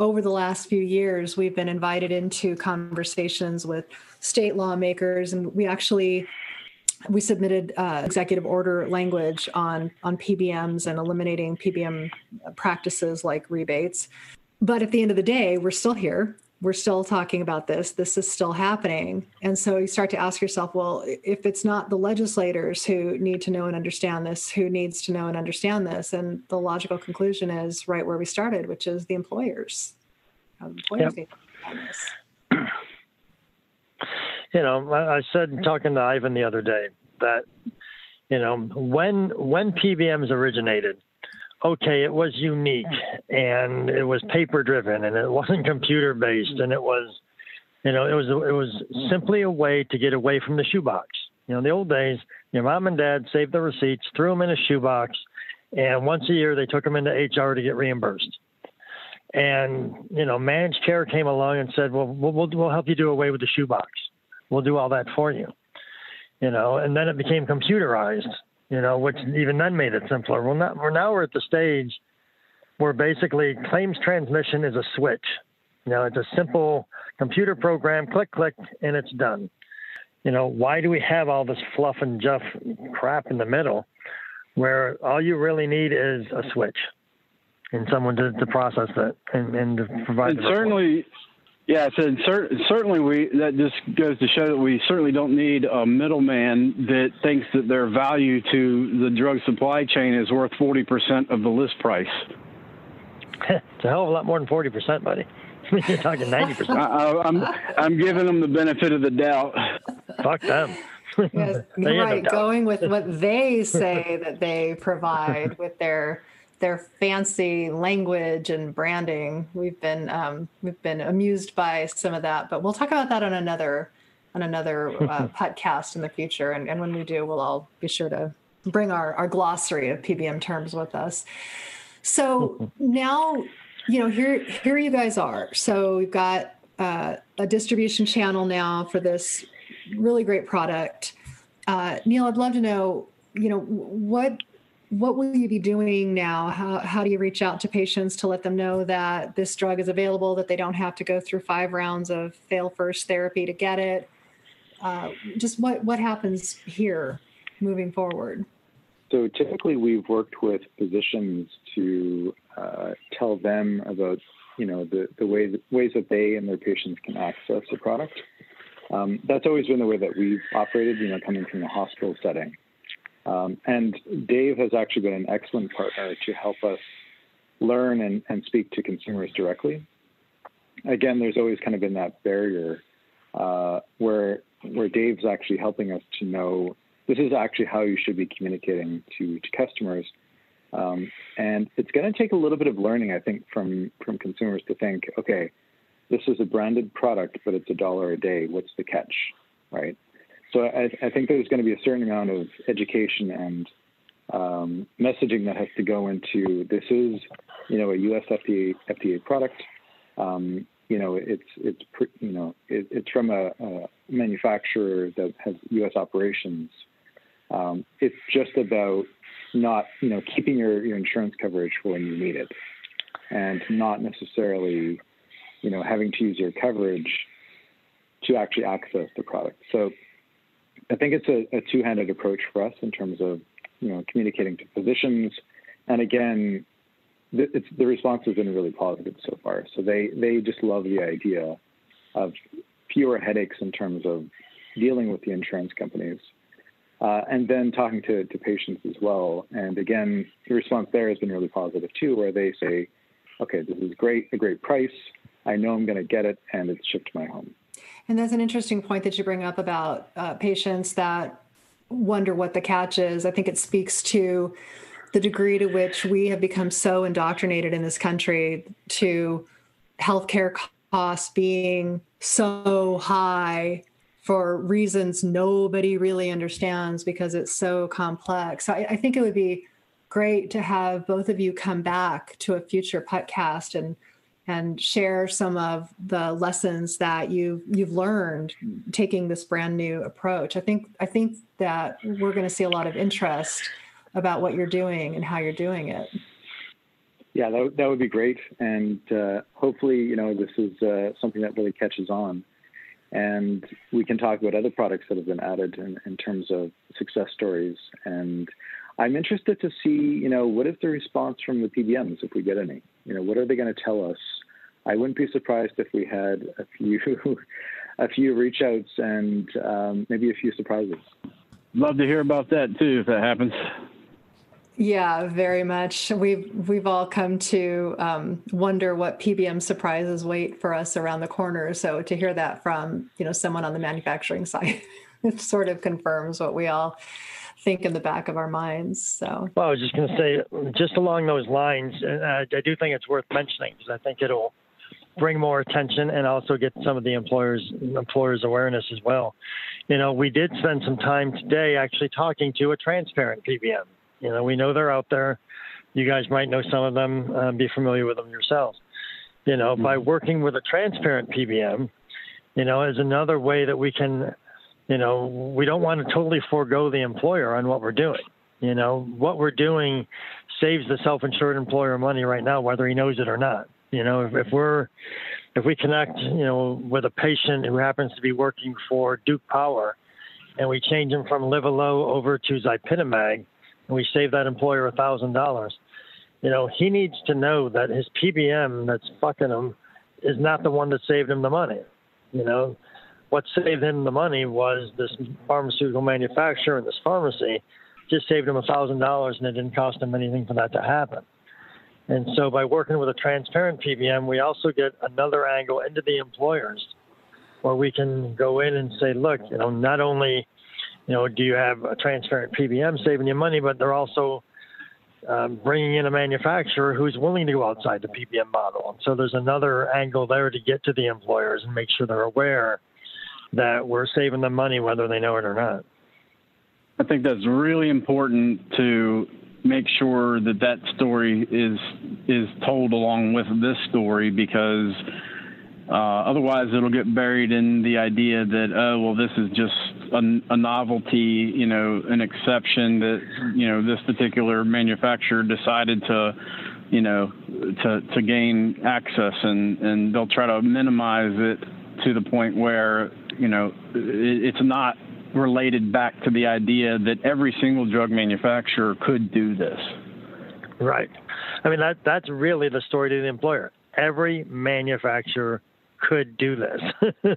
over the last few years, we've been invited into conversations with state lawmakers, and we actually we submitted uh, executive order language on on PBMs and eliminating PBM practices like rebates. But at the end of the day, we're still here. We're still talking about this. This is still happening. And so you start to ask yourself, well, if it's not the legislators who need to know and understand this, who needs to know and understand this? And the logical conclusion is right where we started, which is the employers. employers yep. You know, I said talking to Ivan the other day that, you know, when when PBMs originated, okay, it was unique and it was paper driven and it wasn't computer based and it was, you know, it was it was simply a way to get away from the shoebox. You know, in the old days, your mom and dad saved the receipts, threw them in a shoebox, and once a year they took them into HR to get reimbursed. And you know, managed care came along and said, "Well, we'll we'll help you do away with the shoebox. We'll do all that for you." You know, and then it became computerized you know, which even then made it simpler. Well, now we're now we're at the stage where basically claims transmission is a switch. You know, it's a simple computer program, click, click, and it's done. You know, why do we have all this fluff and juff crap in the middle where all you really need is a switch and someone to, to process it and, and to provide and certainly yeah, so cer- certainly we that just goes to show that we certainly don't need a middleman that thinks that their value to the drug supply chain is worth 40% of the list price. it's a hell of a lot more than 40%, buddy. You're talking 90%. I, am I'm, I'm giving them the benefit of the doubt. Fuck them. yes, right. Going with what they say that they provide with their their fancy language and branding. We've been um, we've been amused by some of that, but we'll talk about that on another on another uh, podcast in the future. And, and when we do, we'll all be sure to bring our, our glossary of PBM terms with us. So now, you know, here here you guys are. So we've got uh, a distribution channel now for this really great product. Uh, Neil, I'd love to know, you know, what what will you be doing now? How, how do you reach out to patients to let them know that this drug is available, that they don't have to go through five rounds of fail first therapy to get it? Uh, just what, what happens here moving forward? So typically we've worked with physicians to uh, tell them about, you know, the, the way, ways that they and their patients can access the product. Um, that's always been the way that we've operated, you know, coming from the hospital setting. Um, and Dave has actually been an excellent partner to help us learn and, and speak to consumers directly. Again, there's always kind of been that barrier uh, where where Dave's actually helping us to know this is actually how you should be communicating to, to customers. Um, and it's going to take a little bit of learning, I think, from from consumers to think, okay, this is a branded product, but it's a dollar a day. What's the catch, right? So I, I, think there's going to be a certain amount of education and um, messaging that has to go into this is, you know, a U.S. FDA FDA product. Um, you know, it's it's you know it, it's from a, a, manufacturer that has U.S. operations. Um, it's just about not you know keeping your, your insurance coverage for when you need it, and not necessarily you know having to use your coverage to actually access the product. So I think it's a, a two-handed approach for us in terms of you know communicating to physicians, and again, the, the response has been really positive so far. So they they just love the idea of fewer headaches in terms of dealing with the insurance companies. Uh, and then talking to, to patients as well. And again, the response there has been really positive too, where they say, okay, this is great, a great price. I know I'm going to get it, and it's shipped to my home. And that's an interesting point that you bring up about uh, patients that wonder what the catch is. I think it speaks to the degree to which we have become so indoctrinated in this country to healthcare costs being so high for reasons nobody really understands because it's so complex. So I, I think it would be great to have both of you come back to a future podcast and and share some of the lessons that you've you've learned taking this brand new approach. I think I think that we're going to see a lot of interest about what you're doing and how you're doing it. Yeah, that, that would be great. And uh, hopefully, you know, this is uh, something that really catches on. And we can talk about other products that have been added in, in terms of success stories. And I'm interested to see, you know, what is the response from the PBMs if we get any? You know, what are they going to tell us? I wouldn't be surprised if we had a few, a few reach outs and um, maybe a few surprises. Love to hear about that too, if that happens. Yeah, very much. We've we've all come to um, wonder what PBM surprises wait for us around the corner. So to hear that from you know someone on the manufacturing side, it sort of confirms what we all think in the back of our minds. So. Well, I was just going to say, just along those lines, uh, I do think it's worth mentioning because I think it'll bring more attention and also get some of the employers employers awareness as well. You know, we did spend some time today actually talking to a transparent PBM you know, we know they're out there. You guys might know some of them, uh, be familiar with them yourselves. You know, by mm-hmm. working with a transparent PBM, you know, is another way that we can, you know, we don't want to totally forego the employer on what we're doing. You know, what we're doing saves the self-insured employer money right now, whether he knows it or not. You know, if, if we're if we connect, you know, with a patient who happens to be working for Duke Power, and we change him from Livalo over to Zypitamag, and we save that employer a thousand dollars. You know, he needs to know that his PBM that's fucking him is not the one that saved him the money. You know, what saved him the money was this pharmaceutical manufacturer and this pharmacy just saved him a thousand dollars and it didn't cost him anything for that to happen. And so by working with a transparent PBM, we also get another angle into the employers where we can go in and say, look, you know, not only you know, do you have a transparent PBM saving you money, but they're also um, bringing in a manufacturer who's willing to go outside the PBM model. And so there's another angle there to get to the employers and make sure they're aware that we're saving them money whether they know it or not. I think that's really important to make sure that that story is is told along with this story because uh, otherwise, it'll get buried in the idea that oh well, this is just a, a, novelty, you know, an exception that you know this particular manufacturer decided to, you know, to to gain access, and and they'll try to minimize it to the point where you know it's not related back to the idea that every single drug manufacturer could do this. Right. I mean that that's really the story to the employer. Every manufacturer could do this,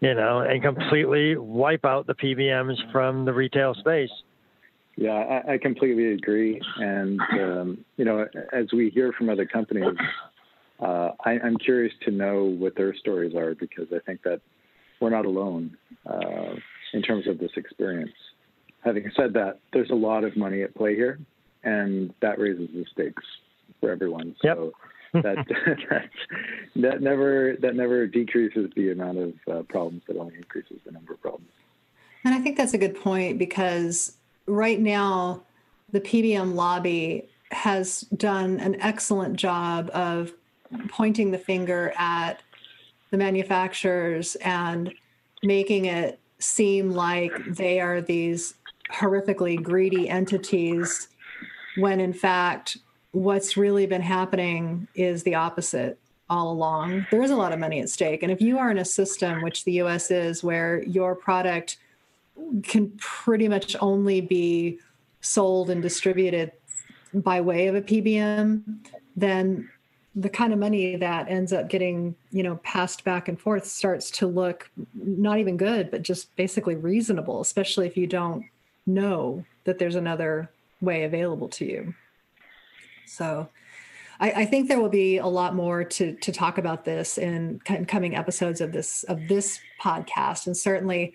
you know, and completely wipe out the PBMs from the retail space. Yeah, I, I completely agree. And, um, you know, as we hear from other companies, uh, I, am curious to know what their stories are because I think that we're not alone uh, in terms of this experience. Having said that, there's a lot of money at play here, and that raises the stakes for everyone. So yep. that that that never that never decreases the amount of uh, problems. It only increases the number of problems. And I think that's a good point because right now the PBM lobby has done an excellent job of pointing the finger at the manufacturers and making it seem like they are these horrifically greedy entities when in fact what's really been happening is the opposite all along. There is a lot of money at stake. And if you are in a system, which the US is, where your product can pretty much only be sold and distributed by way of a PBM, then the kind of money that ends up getting, you know, passed back and forth starts to look not even good, but just basically reasonable, especially if you don't know that there's another way available to you. So I, I, think there will be a lot more to to talk about this in coming episodes of this of this podcast, and certainly.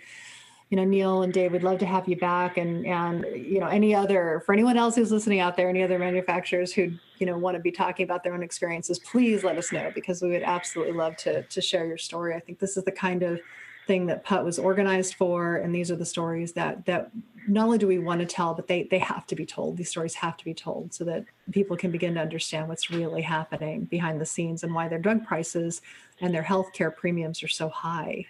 You know, Neil and Dave, we'd love to have you back, and and you know, any other for anyone else who's listening out there, any other manufacturers who you know want to be talking about their own experiences, please let us know because we would absolutely love to to share your story. I think this is the kind of thing that PUT was organized for, and these are the stories that that not only do we want to tell, but they they have to be told. These stories have to be told so that people can begin to understand what's really happening behind the scenes and why their drug prices and their healthcare premiums are so high.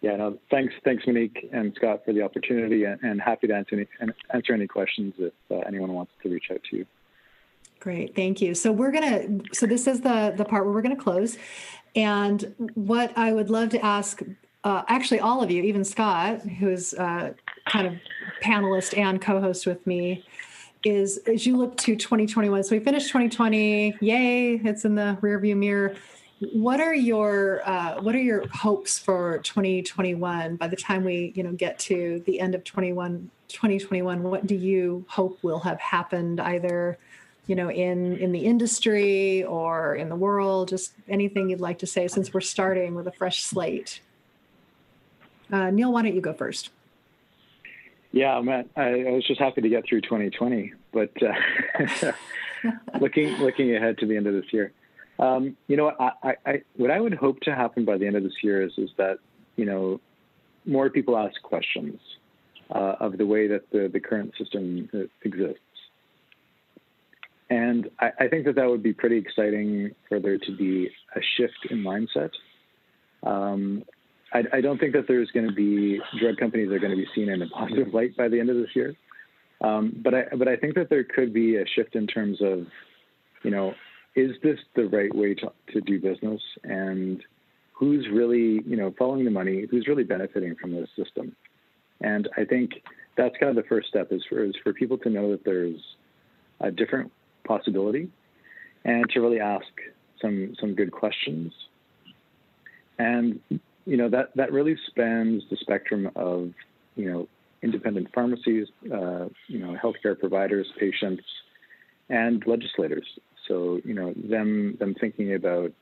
Yeah, no, thanks, thanks, Monique and Scott, for the opportunity, and, and happy to answer any, answer any questions if uh, anyone wants to reach out to you. Great, thank you. So we're gonna. So this is the the part where we're gonna close, and what I would love to ask, uh, actually, all of you, even Scott, who's uh, kind of panelist and co-host with me, is as you look to 2021. So we finished 2020. Yay! It's in the rearview mirror what are your uh, what are your hopes for 2021 by the time we you know get to the end of 21 2021 what do you hope will have happened either you know in in the industry or in the world? Just anything you'd like to say since we're starting with a fresh slate. Uh, neil why don't you go first? Yeah Matt, I, I was just happy to get through 2020 but uh, looking looking ahead to the end of this year um, you know, I, I, what I would hope to happen by the end of this year is, is that, you know, more people ask questions uh, of the way that the, the current system uh, exists. And I, I, think that that would be pretty exciting for there to be a shift in mindset. Um, I, I, don't think that there's going to be drug companies are going to be seen in a positive light by the end of this year. Um, but I but I think that there could be a shift in terms of, you know, is this the right way to, to do business? And who's really you know following the money who's really benefiting from this system? And i think that's kind of the first step is for, is for people to know that there's a different possibility and to really ask some some good questions. And you know that that really spans the spectrum of you know independent pharmacies uh, you know healthcare providers patients and legislators so you know them them thinking about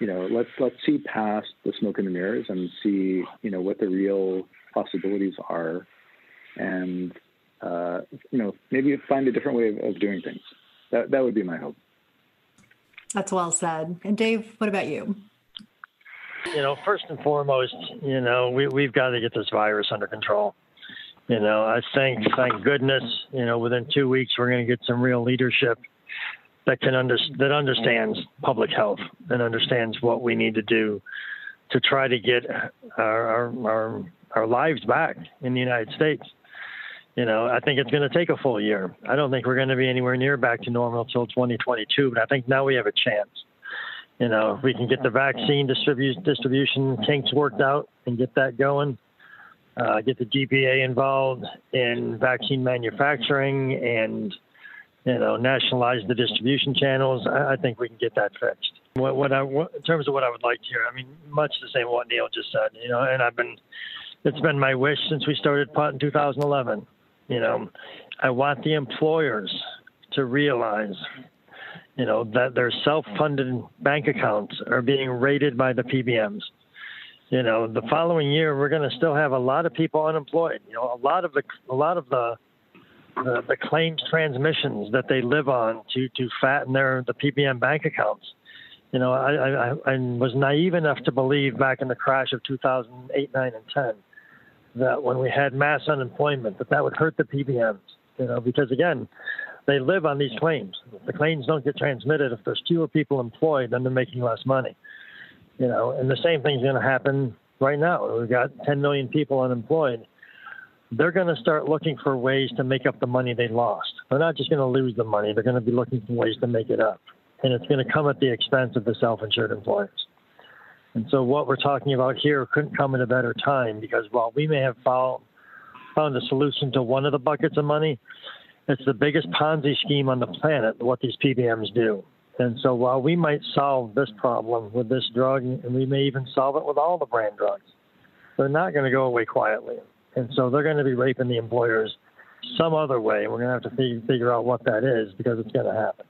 you know let's let's see past the smoke and the mirrors and see you know what the real possibilities are, and uh, you know maybe find a different way of, of doing things. That that would be my hope. That's well said. And Dave, what about you? You know, first and foremost, you know, we, we've got to get this virus under control. You know, I think, thank goodness, you know, within two weeks, we're going to get some real leadership that can under, that understands public health and understands what we need to do to try to get our, our, our, our lives back in the United States. You know, I think it's going to take a full year. I don't think we're going to be anywhere near back to normal until 2022, but I think now we have a chance. You know, if we can get the vaccine distribu- distribution kinks worked out and get that going, uh, get the GPA involved in vaccine manufacturing and you know, nationalize the distribution channels. I, think we can get that fixed. What, what I, what, in terms of what I would like to hear, I mean, much the same what Neil just said. You know, and I've been, it's been my wish since we started PUT in 2011. You know, I want the employers to realize, you know, that their self-funded bank accounts are being rated by the PBMs. You know, the following year we're going to still have a lot of people unemployed. You know, a lot of the a lot of the the, the claims transmissions that they live on to to fatten their the PBM bank accounts. You know, I, I, I was naive enough to believe back in the crash of 2008, 9, and 10 that when we had mass unemployment, that that would hurt the PBMs. You know, because again, they live on these claims. If The claims don't get transmitted if there's fewer people employed, then they're making less money. You know, and the same thing's going to happen right now. We've got 10 million people unemployed they're going to start looking for ways to make up the money they lost. They're not just going to lose the money, they're going to be looking for ways to make it up. And it's going to come at the expense of the self insured employers. And so, what we're talking about here couldn't come at a better time because while we may have found, found a solution to one of the buckets of money, it's the biggest Ponzi scheme on the planet, what these PBMs do. And so, while we might solve this problem with this drug, and we may even solve it with all the brand drugs, they're not going to go away quietly. And so they're going to be raping the employers some other way. We're going to have to fig- figure out what that is because it's going to happen.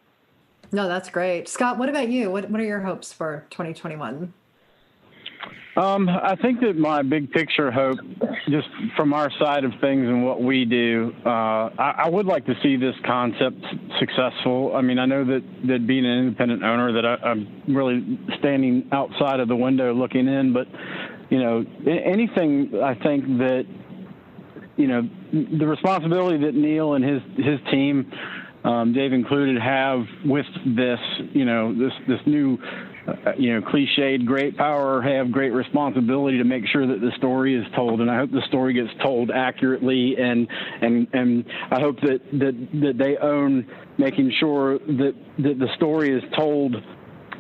No, that's great. Scott, what about you? What, what are your hopes for 2021? Um, I think that my big picture hope, just from our side of things and what we do, uh, I, I, would like to see this concept successful. I mean, I know that, that being an independent owner, that I, I'm really standing outside of the window looking in, but you know, anything I think that you know, the responsibility that Neil and his his team, um, Dave included, have with this, you know, this this new uh, you know, cliched great power have great responsibility to make sure that the story is told. And I hope the story gets told accurately. And, and, and I hope that, that, that they own making sure that, that the story is told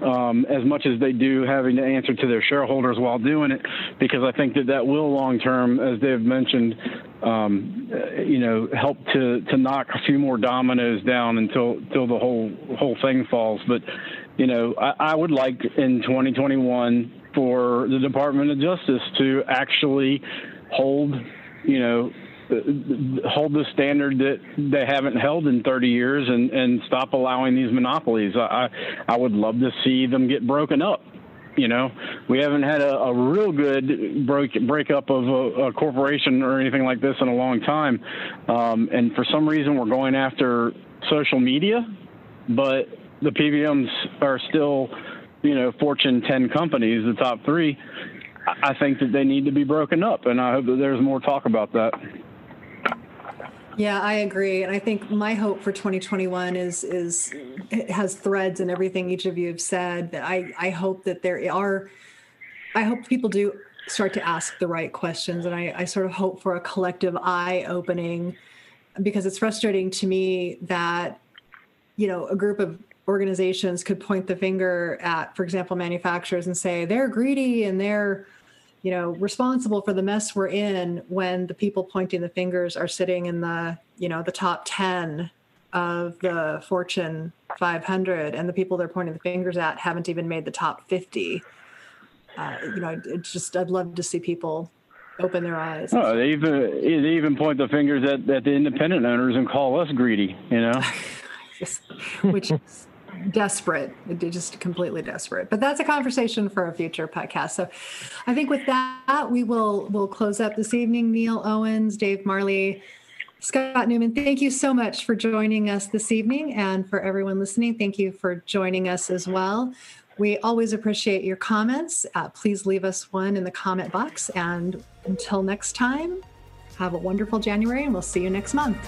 um, as much as they do having to answer to their shareholders while doing it, because I think that that will long term, as they've mentioned, um, uh, you know, help to, to knock a few more dominoes down until until the whole whole thing falls. But you know, I, I would like in 2021 for the Department of Justice to actually hold, you know, hold the standard that they haven't held in 30 years and, and stop allowing these monopolies. I, I would love to see them get broken up. You know, we haven't had a, a real good break breakup of a, a, corporation or anything like this in a long time. Um, and for some reason, we're going after social media, but the PBMs are still, you know, Fortune 10 companies, the top three. I think that they need to be broken up, and I hope that there's more talk about that. Yeah, I agree, and I think my hope for 2021 is is has threads and everything each of you have said. That I I hope that there are, I hope people do start to ask the right questions, and I I sort of hope for a collective eye opening, because it's frustrating to me that, you know, a group of organizations could point the finger at, for example, manufacturers and say they're greedy and they're you know responsible for the mess we're in when the people pointing the fingers are sitting in the you know the top 10 of the fortune 500 and the people they're pointing the fingers at haven't even made the top 50 uh, you know it's just i'd love to see people open their eyes. Oh, they even they even point the fingers at, at the independent owners and call us greedy you know? Which is desperate, just completely desperate. But that's a conversation for a future podcast. So I think with that, we will we'll close up this evening. Neil Owens, Dave Marley, Scott Newman, thank you so much for joining us this evening. And for everyone listening, thank you for joining us as well. We always appreciate your comments. Uh, please leave us one in the comment box. And until next time, have a wonderful January, and we'll see you next month.